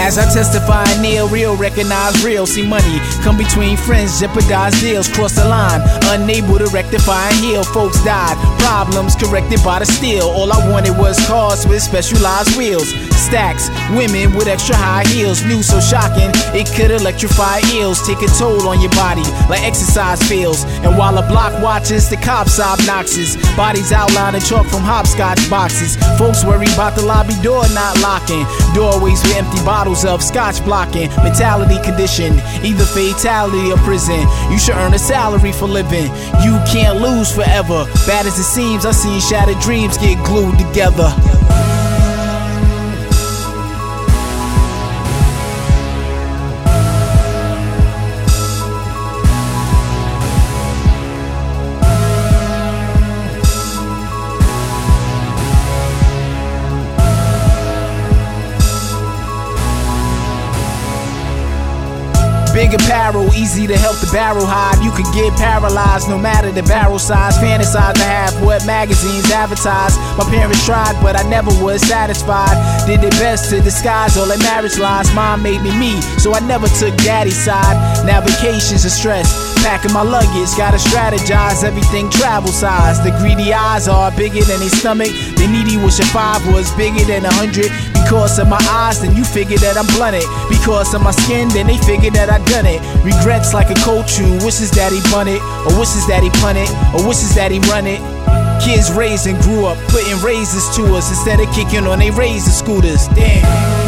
As I testify, kneel real, recognize real. See money come between friends, jeopardize deals, cross the line. Unable to rectify and heal, folks died. Problems corrected by the steel. All I wanted was cars with specialized wheels. Stacks, women with extra high heels. New so shocking, it could electrify eels. Take a toll on your body like exercise feels. And while a block watches, the cops obnoxious. Bodies outlined in chalk from hopscotch boxes. Folks worry about the lobby door not locking. Doorways with empty bottles of scotch blocking. Mentality conditioned, either fatality or prison. You should earn a salary for living. You can't lose forever. Bad as it seems, I've seen shattered dreams get glued together. Big apparel, easy to help the barrel hide. You can get paralyzed no matter the barrel size. Fantasize to have what magazines advertise. My parents tried, but I never was satisfied. Did their best to disguise all their marriage lies. Mom made me me, so I never took daddy's side. Now vacations stress. Packing my luggage, gotta strategize. Everything travel size. The greedy eyes are bigger than their stomach. The needy wish a five was bigger than a hundred. Because of my eyes, then you figure that I'm blunted. Because of my skin, then they figure that I done it. Regrets like a cold chew, wishes that he bun it, or wishes that he pun it, or wishes that he run it. Kids raised and grew up, putting razors to us instead of kicking on they razor scooters. Damn.